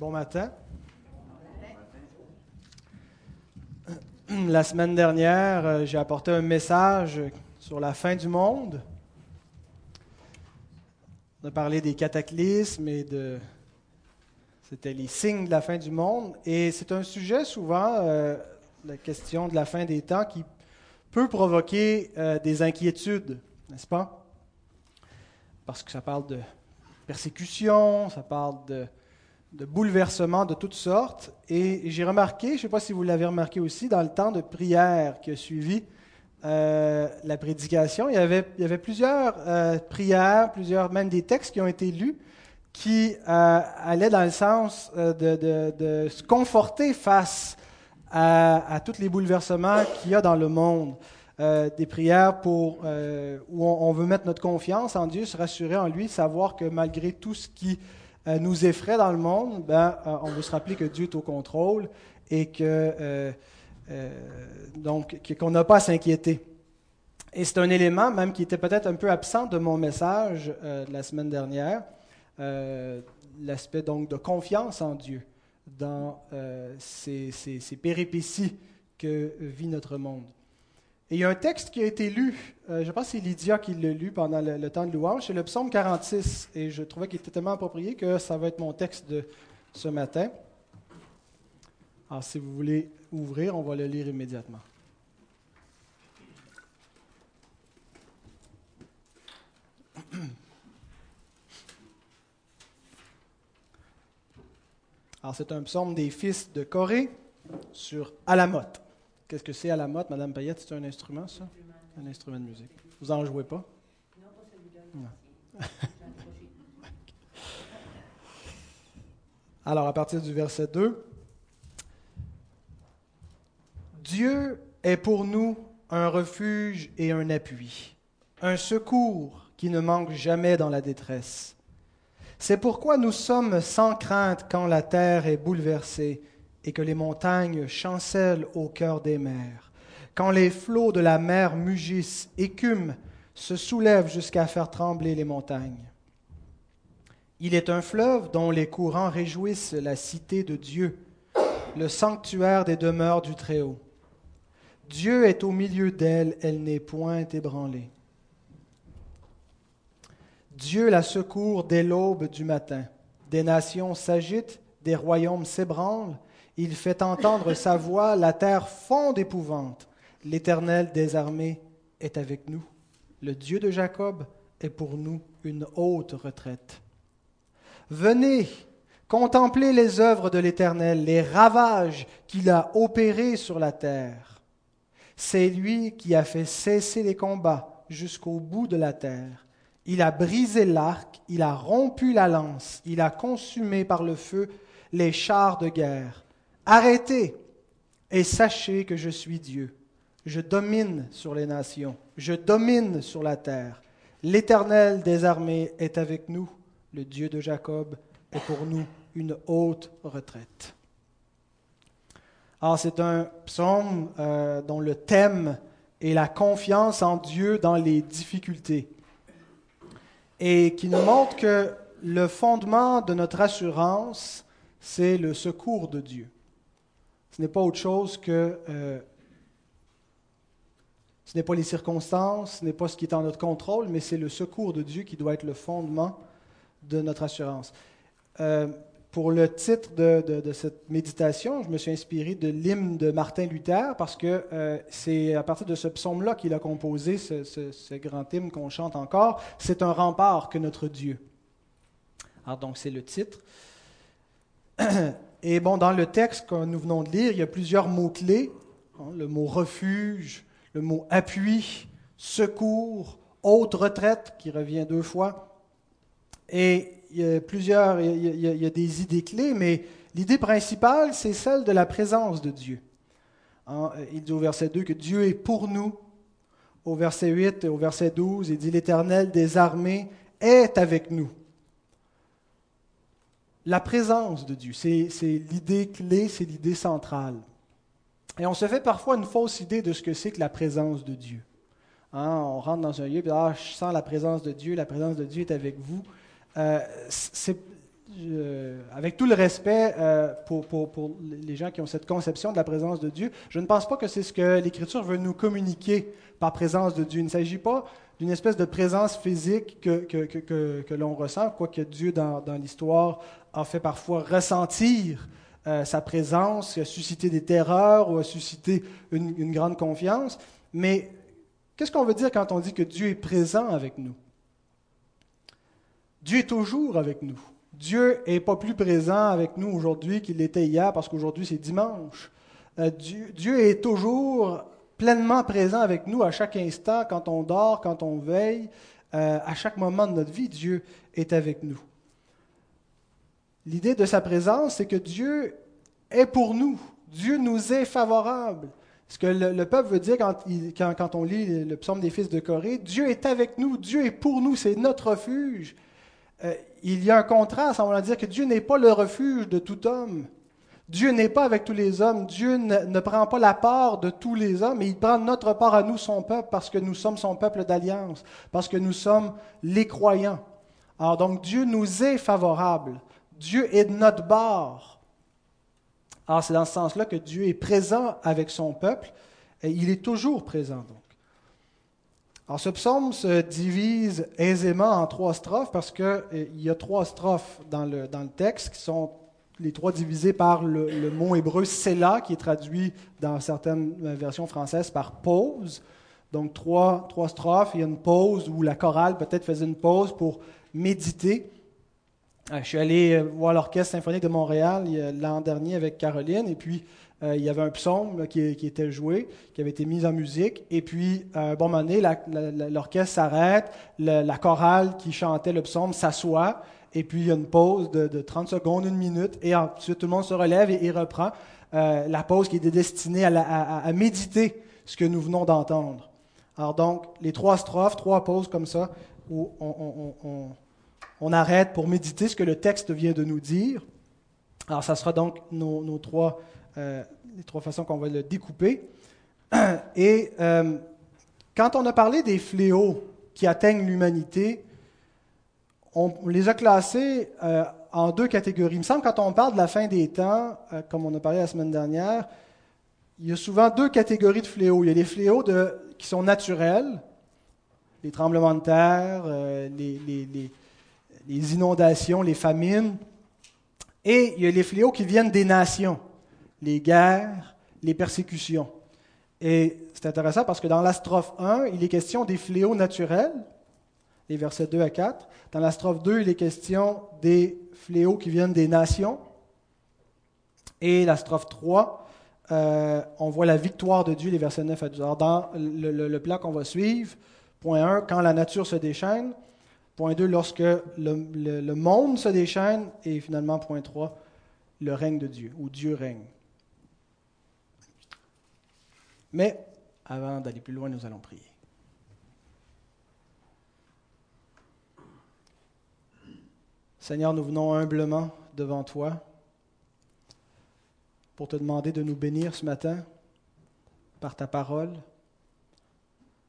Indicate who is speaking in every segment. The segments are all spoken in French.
Speaker 1: Bon matin. La semaine dernière, euh, j'ai apporté un message sur la fin du monde. On a parlé des cataclysmes et de. C'était les signes de la fin du monde. Et c'est un sujet souvent, euh, la question de la fin des temps, qui peut provoquer euh, des inquiétudes, n'est-ce pas? Parce que ça parle de persécution, ça parle de, de bouleversements de toutes sortes. Et j'ai remarqué, je ne sais pas si vous l'avez remarqué aussi, dans le temps de prière qui a suivi euh, la prédication, il y avait, il y avait plusieurs euh, prières, plusieurs, même des textes qui ont été lus, qui euh, allaient dans le sens de, de, de, se conforter face à, à tous les bouleversements qu'il y a dans le monde. Des prières pour, où on, veut mettre notre confiance en Dieu, se rassurer en lui, savoir que malgré tout ce qui euh, nous effraie dans le monde, ben, on veut se rappeler que Dieu est au contrôle et que donc qu'on n'a pas à s'inquiéter. Et c'est un élément même qui était peut-être un peu absent de mon message de la semaine dernière, l'aspect donc de confiance en Dieu dans ces, ces péripéties que vit notre monde. Et il y a un texte qui a été lu, euh, je pense que c'est Lydia qui l'a lu pendant le, le, temps de louange, c'est le psaume 46, et je trouvais qu'il était tellement approprié que ça va être mon texte de ce matin. Alors si vous voulez ouvrir, on va le lire immédiatement. Alors c'est un psaume des fils de Corée sur Alamoth. Qu'est-ce que c'est à la motte, Madame Payette? C'est un instrument, ça? Un instrument de musique. Vous en jouez pas? Non, pas celui-là. Alors, à partir du verset 2, Dieu est pour nous un refuge et un appui, un secours qui ne manque jamais dans la détresse. C'est pourquoi nous sommes sans crainte quand la terre est bouleversée et que les montagnes chancellent au cœur des mers. Quand les flots de la mer mugissent, écument, se soulèvent jusqu'à faire trembler les montagnes. Il est un fleuve dont les courants réjouissent la cité de Dieu, le sanctuaire des demeures du Très-Haut. Dieu est au milieu d'elle, elle, n'est point ébranlée. Dieu la secourt dès l'aube du matin. Des nations s'agitent, des royaumes s'ébranlent, il fait entendre sa voix, la terre fond d'épouvante. L'Éternel des armées est avec nous. Le Dieu de Jacob est pour nous une haute retraite. Venez, contemplez les œuvres de l'Éternel, les ravages qu'il a opérés sur la terre. C'est lui qui a fait cesser les combats jusqu'au bout de la terre. Il a brisé l'arc, il a rompu la lance, il a consumé par le feu les chars de guerre. Arrêtez et sachez que je suis Dieu. Je domine sur les nations, je domine sur la terre. L'Éternel des armées est avec nous, le Dieu de Jacob est pour nous une haute retraite. Alors c'est un psaume euh, dont le thème est la confiance en Dieu dans les difficultés et qui nous montre que le fondement de notre assurance, c'est le secours de Dieu. Ce n'est pas autre chose que... Euh, ce n'est pas les circonstances, ce n'est pas ce qui est en notre contrôle, mais c'est le secours de Dieu qui doit être le fondement de notre assurance. Euh, pour le titre de, cette méditation, je me suis inspiré de l'hymne de Martin Luther parce que euh, c'est à partir de ce psaume-là qu'il a composé ce, ce grand hymne qu'on chante encore. C'est un rempart que notre Dieu. Alors donc c'est le titre. Et bon, dans le texte que nous venons de lire, il y a plusieurs mots-clés. Hein, le mot refuge, le mot appui, secours, haute retraite, qui revient deux fois. Et il y a plusieurs, il y a, des idées clés, mais l'idée principale, c'est celle de la présence de Dieu. Hein, il dit au verset 2 que Dieu est pour nous. Au verset 8 et au verset 12, il dit l'Éternel des armées est avec nous la présence de Dieu. C'est, l'idée clé, c'est l'idée centrale. Et on se fait parfois une fausse idée de ce que c'est que la présence de Dieu. Hein, on rentre dans un lieu, et ah, je sens la présence de Dieu, la présence de Dieu est avec vous. Euh, avec tout le respect euh, pour, pour, les gens qui ont cette conception de la présence de Dieu, je ne pense pas que c'est ce que l'Écriture veut nous communiquer par présence de Dieu. Il ne s'agit pas d'une espèce de présence physique que, que, que, que l'on ressent, quoique Dieu, dans, dans l'histoire, a fait parfois ressentir euh, sa présence, a suscité des terreurs ou a suscité une, grande confiance. Mais qu'est-ce qu'on veut dire quand on dit que Dieu est présent avec nous? Dieu est toujours avec nous. Dieu n'est pas plus présent avec nous aujourd'hui qu'il l'était hier parce qu'aujourd'hui c'est dimanche. Euh, Dieu, est toujours pleinement présent avec nous à chaque instant, quand on dort, quand on veille, euh, à chaque moment de notre vie, Dieu est avec nous. L'idée de sa présence, c'est que Dieu est pour nous. Dieu nous est favorable. Ce que le, peuple veut dire quand, quand, on lit le psaume des fils de Corée, Dieu est avec nous, Dieu est pour nous, c'est notre refuge. Euh, il y a un contraste, on va dire que Dieu n'est pas le refuge de tout homme. Dieu n'est pas avec tous les hommes. Dieu ne, prend pas la part de tous les hommes, mais il prend notre part à nous, son peuple, parce que nous sommes son peuple d'alliance, parce que nous sommes les croyants. Alors donc Dieu nous est favorable. Dieu est de notre bord. Alors c'est dans ce sens-là que Dieu est présent avec son peuple, et il est toujours présent. Donc. Alors ce psaume se divise aisément en trois strophes parce qu'il euh, y a trois strophes dans le, dans le texte qui sont les trois divisées par le, mot hébreu Selah, qui est traduit dans certaines versions françaises par pause. Donc trois, trois strophes, il y a une pause où la chorale peut-être faisait une pause pour méditer. Euh, je suis allé euh, voir l'Orchestre symphonique de Montréal l'an dernier avec Caroline, et puis euh, il y avait un psaume qui, était joué, qui avait été mis en musique. Et puis, à un bon moment donné, l'orchestre s'arrête, la, chorale qui chantait le psaume s'assoit, et puis il y a une pause de, 30 secondes, une minute, et ensuite tout le monde se relève et, reprend euh, la pause qui était destinée à, méditer ce que nous venons d'entendre. Alors donc, les trois strophes, trois pauses comme ça, où on, arrête pour méditer ce que le texte vient de nous dire. Alors, ça sera donc nos, nos trois euh, les trois façons qu'on va le découper. Et euh, quand on a parlé des fléaux qui atteignent l'humanité, on les a classés euh, en deux catégories. Il me semble quand on parle de la fin des temps, comme on a parlé la semaine dernière, il y a souvent deux catégories de fléaux. Il y a les fléaux de, qui sont naturels, les tremblements de terre, les, les, les, inondations, les famines, et il y a les fléaux qui viennent des nations les guerres, les persécutions. Et c'est intéressant parce que dans la strophe 1, il est question des fléaux naturels, les versets 2 à 4. Dans la strophe 2, il est question des fléaux qui viennent des nations. Et la strophe 3, euh, on voit la victoire de Dieu, les versets 9 à 12. Alors, dans le, plan qu'on va suivre, point 1, quand la nature se déchaîne. Point 2, lorsque le, le monde se déchaîne. Et finalement, point 3, le règne de Dieu, ou Dieu règne. Mais avant d'aller plus loin, nous allons prier. Seigneur, nous venons humblement devant toi pour te demander de nous bénir ce matin par ta parole.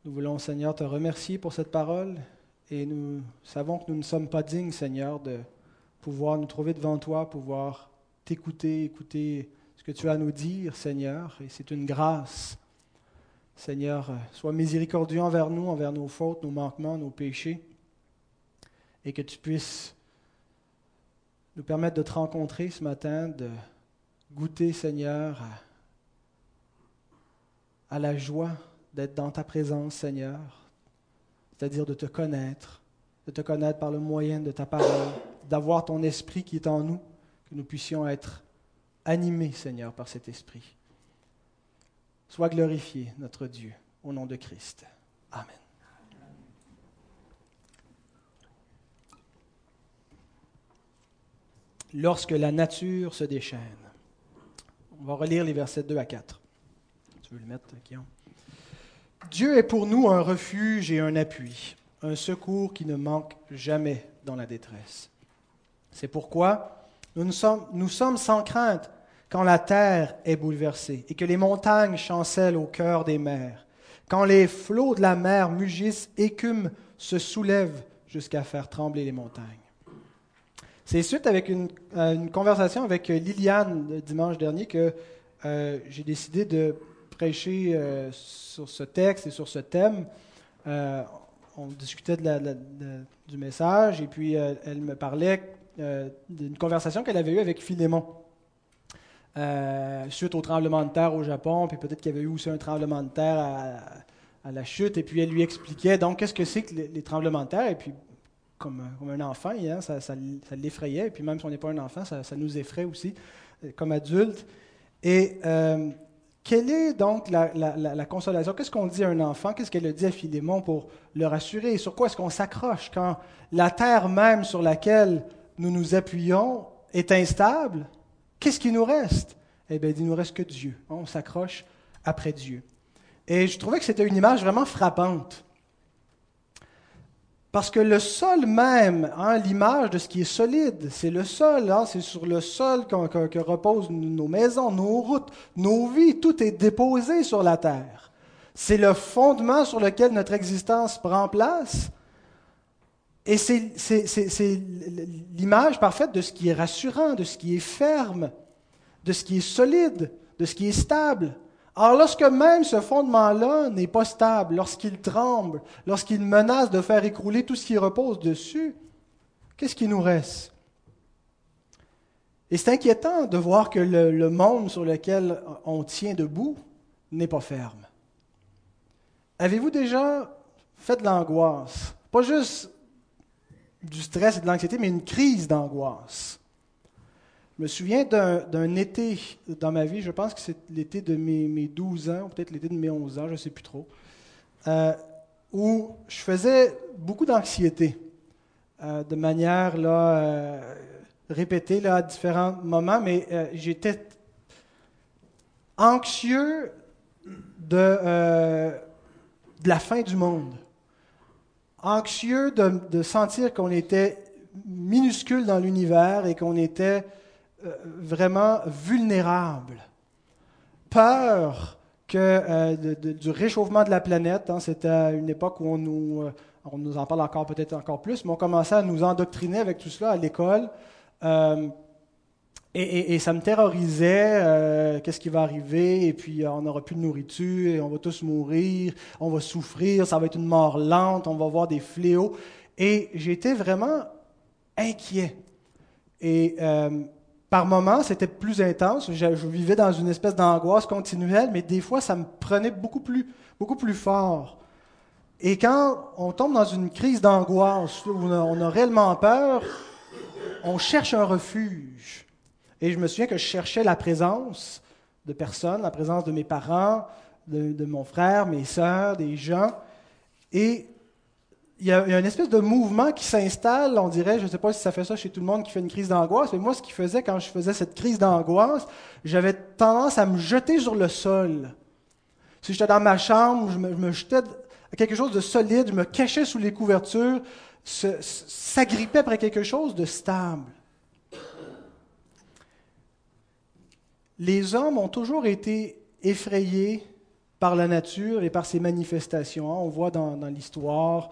Speaker 1: Nous voulons, Seigneur, te remercier pour cette parole et nous savons que nous ne sommes pas dignes, Seigneur, de pouvoir nous trouver devant toi, pouvoir t'écouter, écouter ce que tu as à nous dire, Seigneur. Et c'est une grâce Seigneur, sois miséricordieux envers nous, envers nos fautes, nos manquements, nos péchés, et que tu puisses nous permettre de te rencontrer ce matin, de goûter, Seigneur, à, la joie d'être dans ta présence, Seigneur, c'est-à-dire de te connaître, de te connaître par le moyen de ta parole, d'avoir ton esprit qui est en nous, que nous puissions être animés, Seigneur, par cet esprit. Sois glorifié, notre Dieu, au nom de Christ. Amen. Lorsque la nature se déchaîne. On va relire les versets 2 à 4. Tu veux le mettre, Guillaume? Dieu est pour nous un refuge et un appui, un secours qui ne manque jamais dans la détresse. C'est pourquoi nous sommes, nous sommes sans crainte quand la terre est bouleversée et que les montagnes chancellent au cœur des mers, quand les flots de la mer mugissent, écument, se soulèvent jusqu'à faire trembler les montagnes. C'est suite avec une, une, conversation avec Liliane le dimanche dernier que euh, j'ai décidé de prêcher euh, sur ce texte et sur ce thème. Euh, on discutait du message et puis elle me parlait d'une conversation qu'elle avait eue avec Philémon. suite au tremblement de terre au Japon, puis peut-être qu'il y avait eu aussi un tremblement de terre à, la chute, et puis elle lui expliquait donc qu'est-ce que c'est que les, tremblements de terre, et puis comme, comme un enfant, hein, ça, l'effrayait, et puis même si on n'est pas un enfant, ça, nous effraie aussi, comme adulte. Et euh, quelle est donc la, consolation? Qu'est-ce qu'on dit à un enfant? Qu'est-ce qu'elle dit à Philémon pour le rassurer? Sur quoi est-ce qu'on s'accroche quand la terre même sur laquelle nous nous appuyons est instable? Qu'est-ce qui nous reste? Eh bien, il nous reste que Dieu. On s'accroche après Dieu. Et je trouvais que c'était une image vraiment frappante. Parce que le sol même, hein, l'image de ce qui est solide, c'est le sol. Hein, c'est sur le sol que, reposent nos maisons, nos routes, nos vies. Tout est déposé sur la terre. C'est le fondement sur lequel notre existence prend place. Et c'est l'image parfaite de ce qui est rassurant, de ce qui est ferme, de ce qui est solide, de ce qui est stable. Or, lorsque même ce fondement-là n'est pas stable, lorsqu'il tremble, lorsqu'il menace de faire écrouler tout ce qui repose dessus, qu'est-ce qui nous reste? Et c'est inquiétant de voir que le, monde sur lequel on tient debout n'est pas ferme. Avez-vous déjà fait de l'angoisse? Pas juste du stress et de l'anxiété, mais une crise d'angoisse. Je me souviens d'un été dans ma vie, je pense que c'est l'été de mes, 12 ans, peut-être l'été de mes 11 ans, je ne sais plus trop, euh, où je faisais beaucoup d'anxiété, euh, de manière là, euh, répétée à différents moments, mais j'étais anxieux de, la fin du monde, anxieux de sentir qu'on était minuscule dans l'univers et qu'on était euh, vraiment vulnérable. Peur que, euh, du réchauffement de la planète. Hein, C'était une époque où on nous, euh, on nous en parle encore peut-être encore plus, mais on commençait à nous endoctriner avec tout cela à l'école. et, ça me terrorisait, qu'est-ce qui va arriver, et puis on n'aura plus de nourriture, et on va tous mourir, on va souffrir, ça va être une mort lente, on va voir des fléaux. Et j'étais vraiment inquiet. Et par moments, c'était plus intense. Je, vivais dans une espèce d'angoisse continuelle, mais des fois, ça me prenait beaucoup plus, beaucoup plus fort. Et quand on tombe dans une crise d'angoisse, où on a réellement peur, on cherche un refuge. Et je me souviens que je cherchais la présence de personnes, la présence de mes parents, de, de mon frère, mes sœurs, des gens. Et il y, a, une espèce de mouvement qui s'installe, on dirait, je ne sais pas si ça fait ça chez tout le monde qui fait une crise d'angoisse, mais moi, ce qui faisait quand je faisais cette crise d'angoisse, j'avais tendance à me jeter sur le sol. Si j'étais dans ma chambre, je me, jetais à quelque chose de solide, je me cachais sous les couvertures, s'agrippais après quelque chose de stable. Les hommes ont toujours été effrayés par la nature et par ses manifestations. On voit dans l'histoire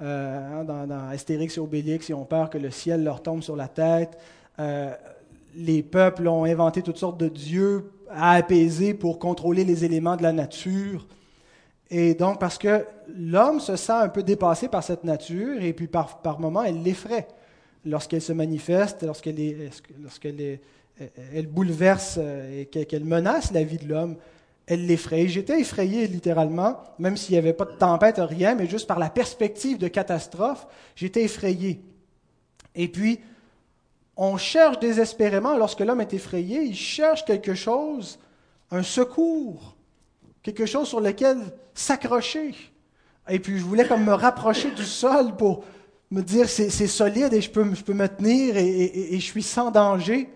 Speaker 1: euh, hein, dans, Astérix et Obélix, ils ont peur que le ciel leur tombe sur la tête. Euh, les peuples ont inventé toutes sortes de dieux à apaiser pour contrôler les éléments de la nature. Et donc, parce que l'homme se sent un peu dépassé par cette nature, et puis par, par moments, elle l'effraie lorsqu'elle se manifeste, lorsqu'elle lorsqu'elle elle bouleverse euh, et qu'elle menace la vie de l'homme elle l'effraie. J'étais effrayé littéralement, même s'il n'y avait pas de tempête, rien, mais juste par la perspective de catastrophe, j'étais effrayé. Et puis, on cherche désespérément, lorsque l'homme est effrayé, il cherche quelque chose, un secours, quelque chose sur lequel s'accrocher. Et puis, je voulais comme me rapprocher du sol pour me dire c'est, solide et je peux, je peux me tenir et je suis sans danger.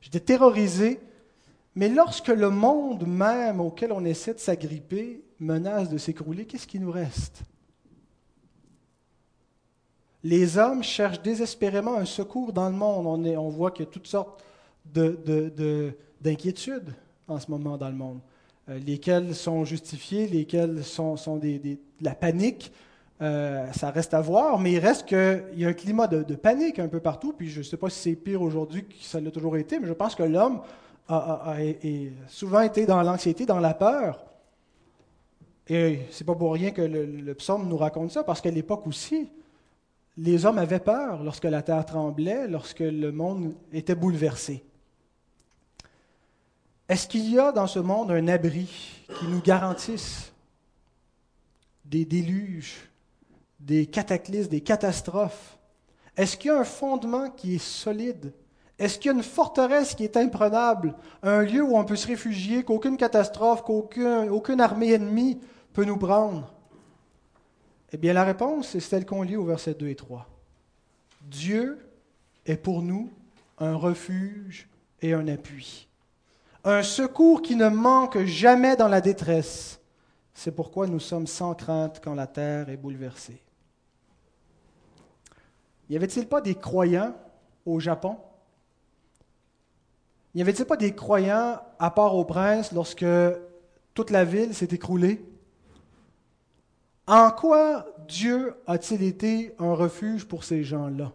Speaker 1: J'étais terrorisé. Mais lorsque le monde même auquel on essaie de s'agripper menace de s'écrouler, qu'est-ce qui nous reste? Les hommes cherchent désespérément un secours dans le monde. On, voit qu'il y a toutes sortes d'inquiétudes en ce moment dans le monde, euh, lesquelles sont justifiées, lesquelles sont, des, de la panique, Euh, ça reste à voir, mais il reste qu'il y a un climat de, panique un peu partout. Puis je ne sais pas si c'est pire aujourd'hui que ça l'a toujours été, mais je pense que l'homme a, souvent été dans l'anxiété, dans la peur. Et c'est pas pour rien que le, psaume nous raconte ça, parce qu'à l'époque aussi, les hommes avaient peur lorsque la terre tremblait, lorsque le monde était bouleversé. Est-ce qu'il y a dans ce monde un abri qui nous garantisse des déluges, des cataclysmes, des catastrophes? Est-ce qu'il y a un fondement qui est solide? Est-ce qu'il y a une forteresse qui est imprenable? Un lieu où on peut se réfugier, qu'aucune catastrophe, qu'aucune armée ennemie peut nous prendre? Eh bien, la réponse, c'est celle qu'on lit au verset 2 et 3. Dieu est pour nous un refuge et un appui, un secours qui ne manque jamais dans la détresse. C'est pourquoi nous sommes sans crainte quand la terre est bouleversée. Y avait-il pas des croyants au Japon? Y avait-il pas des croyants à part au prince lorsque toute la ville s'est écroulée? En quoi Dieu a-t-il été un refuge pour ces gens-là?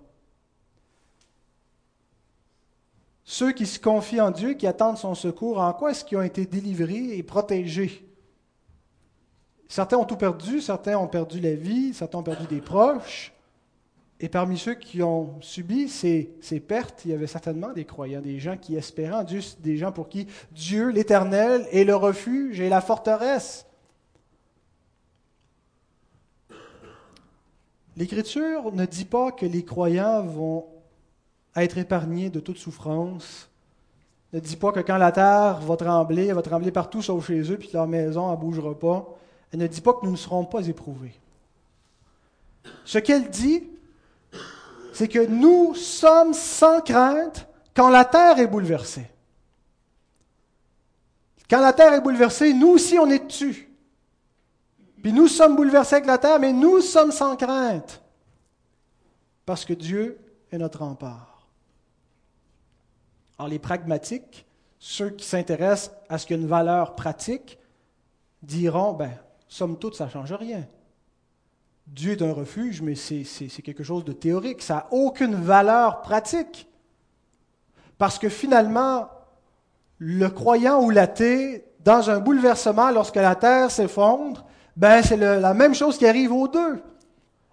Speaker 1: Ceux qui se confient en Dieu, qui attendent son secours, en quoi est-ce qu'ils ont été délivrés et protégés? Certains ont tout perdu, certains ont perdu la vie, certains ont perdu des proches. Et parmi ceux qui ont subi ces, pertes, il y avait certainement des croyants, des gens qui espéraient en Dieu, des gens pour qui Dieu, l'Éternel, est le refuge et la forteresse. L'Écriture ne dit pas que les croyants vont être épargnés de toute souffrance. Ne dit pas que quand la terre va trembler, elle va trembler partout sauf chez eux, puis leur maison ne bougera pas. Elle ne dit pas que nous ne serons pas éprouvés. Ce qu'elle dit, c'est que nous sommes sans crainte quand la terre est bouleversée. Quand la terre est bouleversée, nous aussi on est dessus. Puis nous sommes bouleversés avec la terre, mais nous sommes sans crainte. Parce que Dieu est notre rempart. Alors les pragmatiques, ceux qui s'intéressent à ce qu'il y a une valeur pratique, diront, ben, somme toute, ça ne change rien. Dieu est un refuge, mais c'est quelque chose de théorique. Ça n'a aucune valeur pratique. Parce que finalement, le croyant ou l'athée, dans un bouleversement, lorsque la terre s'effondre, ben c'est la même chose qui arrive aux deux.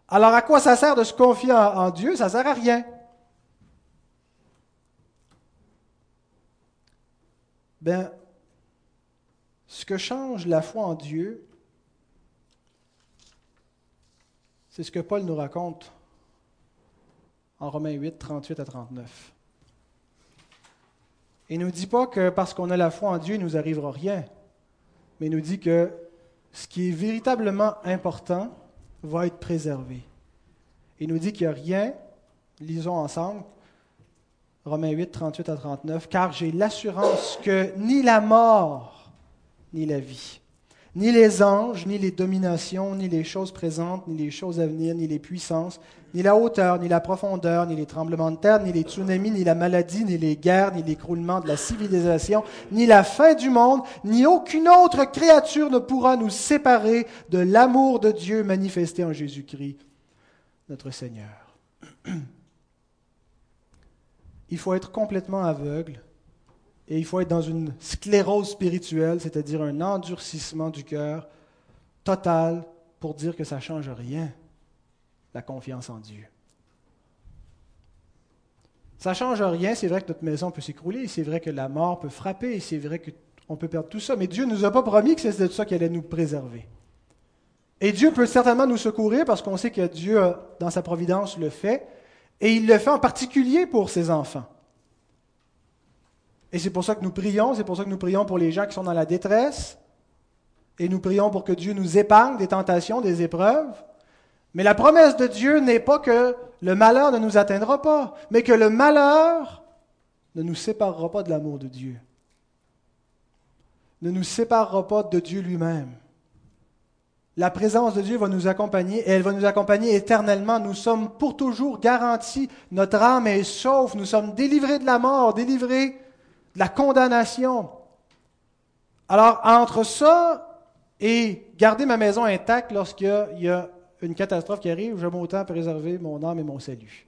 Speaker 1: Alors à quoi ça sert de se confier en, Dieu? Ça ne sert à rien. Ben, ce que change la foi en Dieu, c'est ce que Paul nous raconte en Romains 8, 38 à 39. Il ne nous dit pas que parce qu'on a la foi en Dieu, il ne nous arrivera rien, mais il nous dit que ce qui est véritablement important va être préservé. Il nous dit qu'il n'y a rien, lisons ensemble, Romains 8, 38 à 39, car j'ai l'assurance que ni la mort, ni la vie, ni les anges, ni les dominations, ni les choses présentes, ni les choses à venir, ni les puissances, ni la hauteur, ni la profondeur, ni les tremblements de terre, ni les tsunamis, ni la maladie, ni les guerres, ni l'écroulement de la civilisation, ni la fin du monde, ni aucune autre créature ne pourra nous séparer de l'amour de Dieu manifesté en Jésus-Christ, notre Seigneur. Il faut être complètement aveugle et il faut être dans une sclérose spirituelle, c'est-à-dire un endurcissement du cœur total pour dire que ça ne change rien, la confiance en Dieu. Ça ne change rien, c'est vrai que notre maison peut s'écrouler, c'est vrai que la mort peut frapper, c'est vrai qu'on peut perdre tout ça, mais Dieu ne nous a pas promis que de ça qu'il allait nous préserver. Et Dieu peut certainement nous secourir parce qu'on sait que Dieu, dans sa providence, le fait, et il le fait en particulier pour ses enfants. Et c'est pour ça que nous prions, c'est pour ça que nous prions pour les gens qui sont dans la détresse, et nous prions pour que Dieu nous épargne des tentations, des épreuves. Mais la promesse de Dieu n'est pas que le malheur ne nous atteindra pas, mais que le malheur ne nous séparera pas de l'amour de Dieu, ne nous séparera pas de Dieu lui-même. La présence de Dieu va nous accompagner et elle va nous accompagner éternellement. Nous sommes pour toujours garantis. Notre âme est sauve. Nous sommes délivrés de la mort, délivrés la condamnation. Alors, entre ça et garder ma maison intacte lorsqu'il y a, une catastrophe qui arrive, j'aime autant préserver mon âme et mon salut.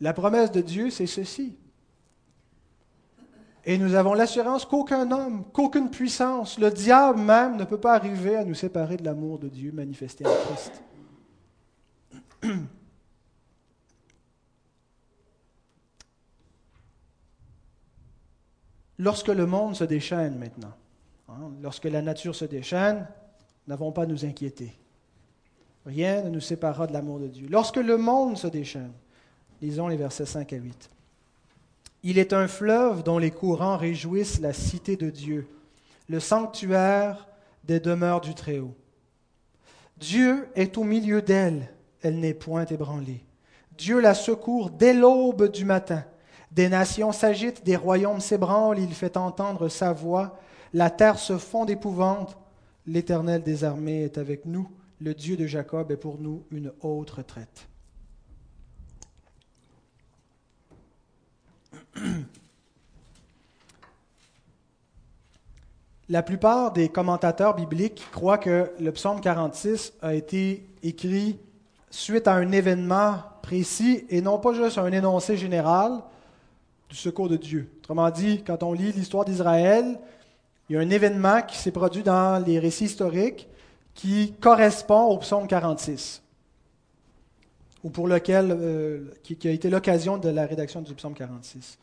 Speaker 1: La promesse de Dieu, c'est ceci. Et nous avons l'assurance qu'aucun homme, qu'aucune puissance, le diable même, ne peut pas arriver à nous séparer de l'amour de Dieu manifesté en Christ. Lorsque le monde se déchaîne maintenant, hein, lorsque la nature se déchaîne, n'avons pas à nous inquiéter. Rien ne nous séparera de l'amour de Dieu. Lorsque le monde se déchaîne, lisons les versets 5 à 8. Il est un fleuve dont les courants réjouissent la cité de Dieu, le sanctuaire des demeures du Très-Haut. Dieu est au milieu d'elle, elle n'est point ébranlée. Dieu la secourt dès l'aube du matin. Des nations s'agitent, des royaumes s'ébranlent, il fait entendre sa voix. La terre se fond d'épouvante. L'Éternel des armées est avec nous. Le Dieu de Jacob est pour nous une haute retraite. La plupart des commentateurs bibliques croient que le psaume 46 a été écrit suite à un événement précis et non pas juste un énoncé général du secours de Dieu. Autrement dit, quand on lit l'histoire d'Israël, il y a un événement qui s'est produit dans les récits historiques qui correspond au psaume 46, ou pour lequel, euh, qui, a été l'occasion de la rédaction du psaume 46.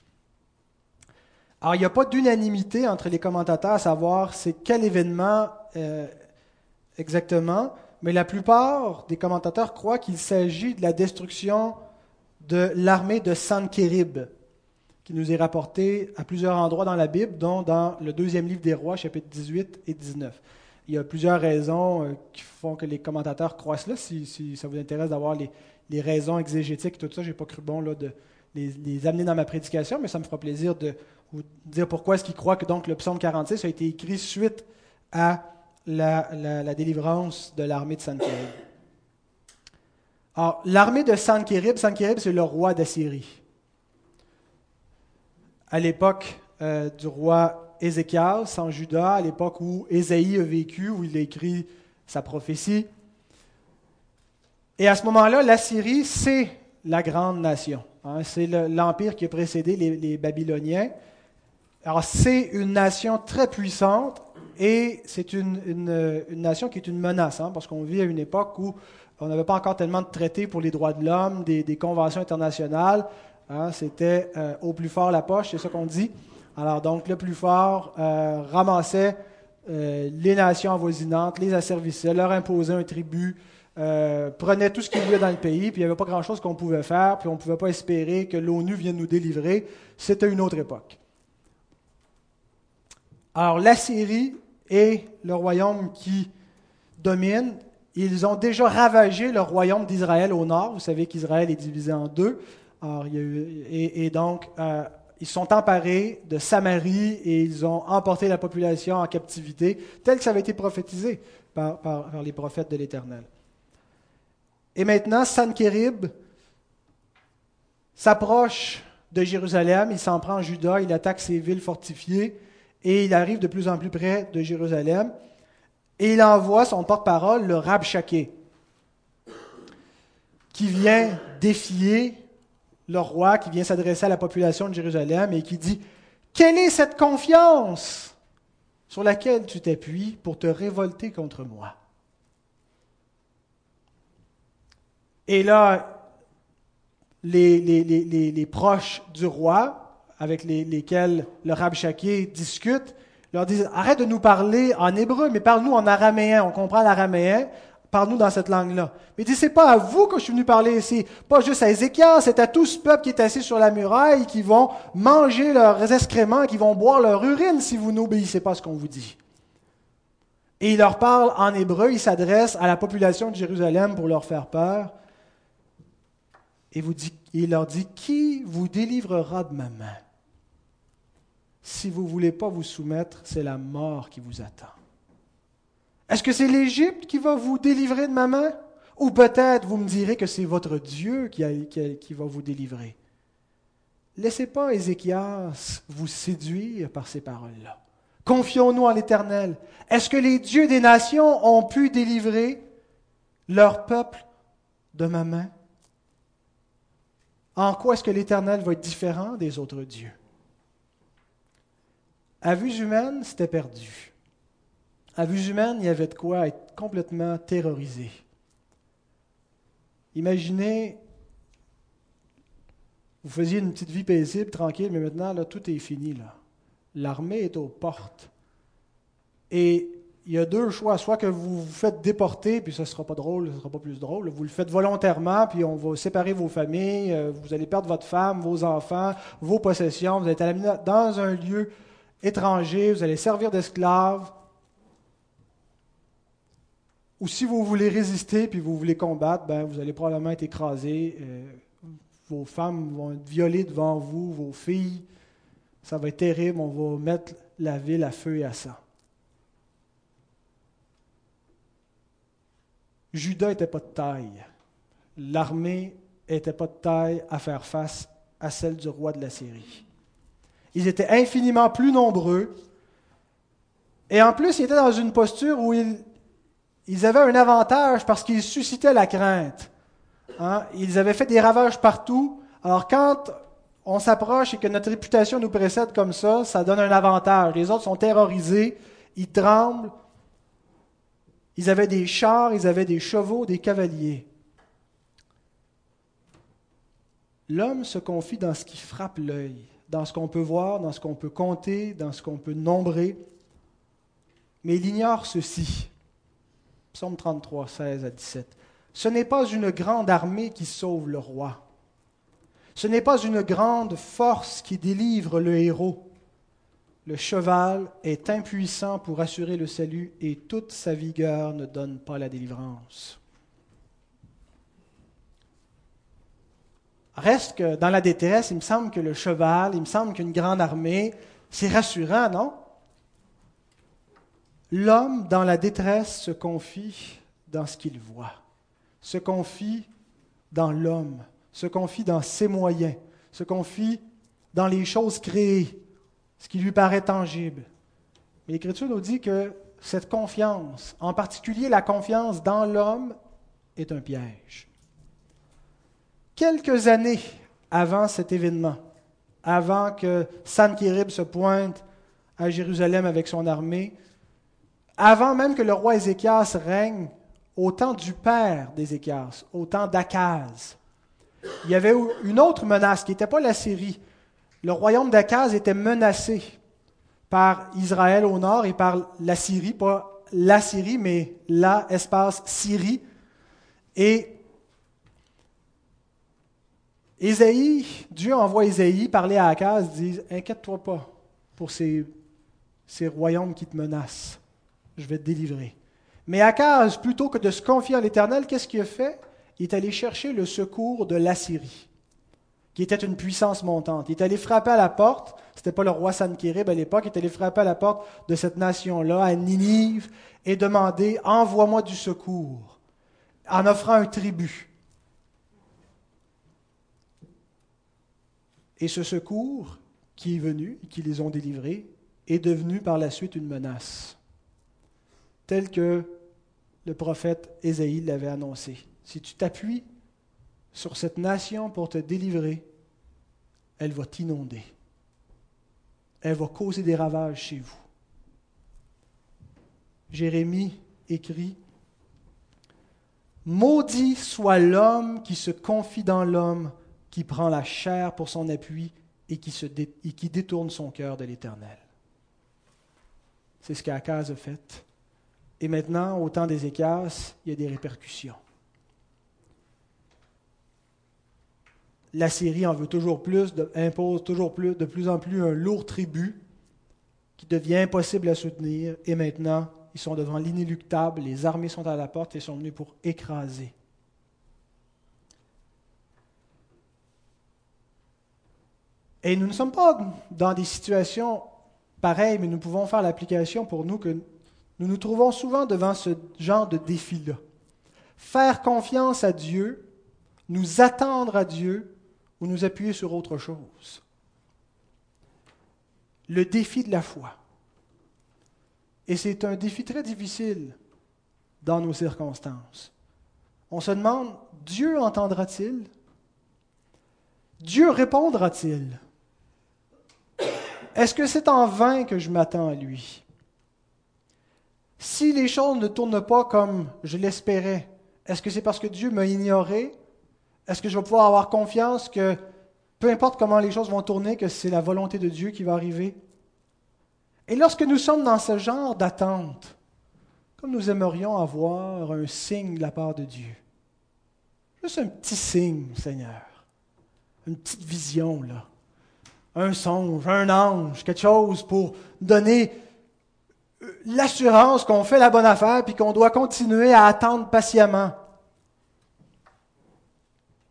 Speaker 1: Alors, il n'y a pas d'unanimité entre les commentateurs à savoir c'est quel événement euh, exactement, mais la plupart des commentateurs croient qu'il s'agit de la destruction de l'armée de Sankérib, qui nous est rapportée à plusieurs endroits dans la Bible, dont dans le deuxième livre des rois, chapitres 18 et 19. Il y a plusieurs raisons euh, qui font que les commentateurs croient cela. Si, ça vous intéresse d'avoir les, raisons exégétiques, tout ça, je n'ai pas cru bon là, de les, amener dans ma prédication, mais ça me fera plaisir de vous dire pourquoi est-ce qu'ils croient que donc le psaume 46 a été écrit suite à la, délivrance de l'armée de Sankérib. Alors, l'armée de Sankérib, c'est le roi d'Assyrie. À l'époque euh, du roi Ézéchias en Juda, à l'époque où Ésaïe a vécu, où il a écrit sa prophétie. Et à ce moment-là, l'Assyrie, c'est la grande nation. Hein. c'est l'empire qui a précédé les Babyloniens. Alors, c'est une nation très puissante et c'est une, nation qui est une menace, hein, parce qu'on vit à une époque où on n'avait pas encore tellement de traités pour les droits de l'homme, des, conventions internationales. Hein, c'était euh, au plus fort la poche, c'est ça qu'on dit. Alors, donc, le plus fort euh, ramassait euh, les nations avoisinantes, les asservissait, leur imposait un tribut, prenait tout ce qu'il y avait dans le pays, puis il n'y avait pas grand-chose qu'on pouvait faire, puis on ne pouvait pas espérer que l'ONU vienne nous délivrer. C'était une autre époque. Alors l'Assyrie est le royaume qui domine. Ils ont déjà ravagé le royaume d'Israël au nord. Vous savez qu'Israël est divisé en deux. Et, donc, euh, ils sont emparés de Samarie et ils ont emporté la population en captivité, tel que ça avait été prophétisé par, les prophètes de l'Éternel. Et maintenant, Sankérib s'approche de Jérusalem, il s'en prend en Juda, il attaque ses villes fortifiées et il arrive de plus en plus près de Jérusalem, et il envoie son porte-parole, le Rabshakeh, qui vient défier le roi, qui vient s'adresser à la population de Jérusalem et qui dit, quelle est cette confiance sur laquelle tu t'appuies pour te révolter contre moi? Et là, les, proches du roi, avec lesquels le Rabshakeh discute, leur disent Arrête de nous parler en hébreu, mais parle-nous en araméen. On comprend l'araméen. Parle-nous dans cette langue-là. Mais il dit C'est pas à vous que je suis venu parler ici. Pas juste à Ézéchiel, c'est à tout ce peuple qui est assis sur la muraille, qui vont manger leurs excréments, qui vont boire leur urine si vous n'obéissez pas à ce qu'on vous dit. Et il leur parle en hébreu, il s'adresse à la population de Jérusalem pour leur faire peur. Et il leur dit Qui vous délivrera de ma main? Si vous ne voulez pas vous soumettre, c'est la mort qui vous attend. Est-ce que c'est l'Égypte qui va vous délivrer de ma main? Ou peut-être vous me direz que c'est votre Dieu qui, va vous délivrer. Laissez pas Ézéchias vous séduire par ces paroles-là. Confions-nous en l'Éternel. Est-ce que les dieux des nations ont pu délivrer leur peuple de ma main? En quoi est-ce que l'Éternel va être différent des autres dieux? À vue humaine, c'était perdu. À vue humaine, il y avait de quoi être complètement terrorisé. Imaginez, vous faisiez une petite vie paisible, tranquille, mais maintenant, tout est fini. L'armée est aux portes. Et il y a deux choix. Soit que vous vous faites déporter, puis ce ne sera pas drôle, ce ne sera pas plus drôle. Vous le faites volontairement, puis on va séparer vos familles. Euh, vous allez perdre votre femme, vos enfants, vos possessions. Vous allez être dans un lieu étranger. Vous allez servir d'esclave. Ou si vous voulez résister, puis vous voulez combattre, ben, vous allez probablement être écrasé. Euh, vos femmes vont être violées devant vous, vos filles. Ça va être terrible. On va mettre la ville à feu et à sang. Judas n'était pas de taille. L'armée n'était pas de taille à faire face à celle du roi de la Syrie. Ils étaient infiniment plus nombreux. Et en plus, ils étaient dans une posture où ils, ils avaient un avantage parce qu'ils suscitaient la crainte. Hein? Ils avaient fait des ravages partout. Alors quand on s'approche et que notre réputation nous précède comme ça, ça donne un avantage. Les autres sont terrorisés, ils tremblent, ils avaient des chars, ils avaient des chevaux, des cavaliers. L'homme se confie dans ce qui frappe l'œil, dans ce qu'on peut voir, dans ce qu'on peut compter, dans ce qu'on peut nombrer. Mais il ignore ceci. Psaume 33, 16 à 17. Ce n'est pas une grande armée qui sauve le roi. Ce n'est pas une grande force qui délivre le héros. Le cheval est impuissant pour assurer le salut et toute sa vigueur ne donne pas la délivrance. Reste que dans la détresse, il me semble que le cheval, il me semble qu'une grande armée, c'est rassurant, non? L'homme dans la détresse se confie dans ce qu'il voit, se confie dans l'homme, se confie dans ses moyens, se confie dans les choses créées, ce qui lui paraît tangible. Mais l'Écriture nous dit que cette confiance, en particulier la confiance dans l'homme, est un piège. Quelques années avant cet événement, avant que Sankérib se pointe à Jérusalem avec son armée, avant même que le roi Ézéchias règne, au temps du père d'Ézéchias, au temps d'Akaz, il y avait une autre menace qui n'était pas la Syrie, le royaume d'Akaz était menacé par Israël au nord et par la Syrie, pas la Syrie, mais la Syrie. Et Ésaïe, Dieu envoie Ésaïe parler à Akaz, dit Inquiète-toi pas pour ces, ces royaumes qui te menacent, je vais te délivrer. Mais Akaz, plutôt que de se confier à l'Éternel, qu'est-ce qu'il a fait? Il est allé chercher le secours de l'Assyrie qui était une puissance montante. Il est allé frapper à la porte, ce n'était pas le roi Sankérib à l'époque, il est allé frapper à la porte de cette nation-là, à Ninive, et demander Envoie-moi du secours, en offrant un tribut. Et ce secours qui est venu, qui les ont délivrés, est devenu par la suite une menace, telle que le prophète Ésaïe l'avait annoncé. Si tu t'appuies sur cette nation pour te délivrer, elle va t'inonder. Elle va causer des ravages chez vous. Jérémie écrit Maudit soit l'homme qui se confie dans l'homme, qui prend la chair pour son appui et qui, se et qui détourne son cœur de l'Éternel. C'est ce qu'Akaz a fait. Et maintenant, au temps d'Ézéchias, il y a des répercussions. la Syrie en veut toujours plus, impose toujours plus, de plus en plus un lourd tribut qui devient impossible à soutenir. Et maintenant, ils sont devant l'inéluctable, les armées sont à la porte et sont venues pour écraser. Et nous ne sommes pas dans des situations pareilles, mais nous pouvons faire l'application pour nous que nous nous trouvons souvent devant ce genre de défi-là. Faire confiance à Dieu, nous attendre à Dieu, ou nous appuyer sur autre chose. Le défi de la foi. Et c'est un défi très difficile dans nos circonstances. On se demande, Dieu entendra-t-il? Dieu répondra-t-il? Est-ce que c'est en vain que je m'attends à lui? Si les choses ne tournent pas comme je l'espérais, est-ce que c'est parce que Dieu m'a ignoré? Est-ce que je vais pouvoir avoir confiance que peu importe comment les choses vont tourner, que c'est la volonté de Dieu qui va arriver? Et lorsque nous sommes dans ce genre d'attente, comme nous aimerions avoir un signe de la part de Dieu, juste un petit signe, Seigneur, une petite vision, là, un songe, un ange, quelque chose pour donner l'assurance qu'on fait la bonne affaire puis qu'on doit continuer à attendre patiemment.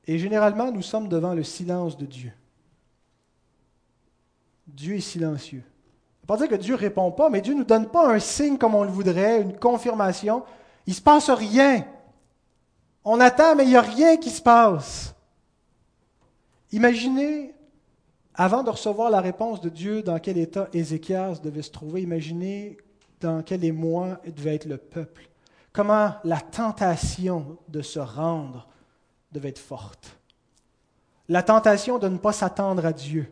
Speaker 1: Et généralement, nous sommes devant le silence de Dieu. Dieu est silencieux. Pas dire que Dieu ne répond pas, mais Dieu ne nous donne pas un signe comme on le voudrait, une confirmation. Il ne se passe rien. On attend, mais il n'y a rien qui se passe. Imaginez, avant de recevoir la réponse de Dieu, dans quel état Ézéchias devait se trouver. Imaginez dans quel émoi devait être le peuple. Comment la tentation de se rendre devait être forte. La tentation de ne pas s'attendre à Dieu.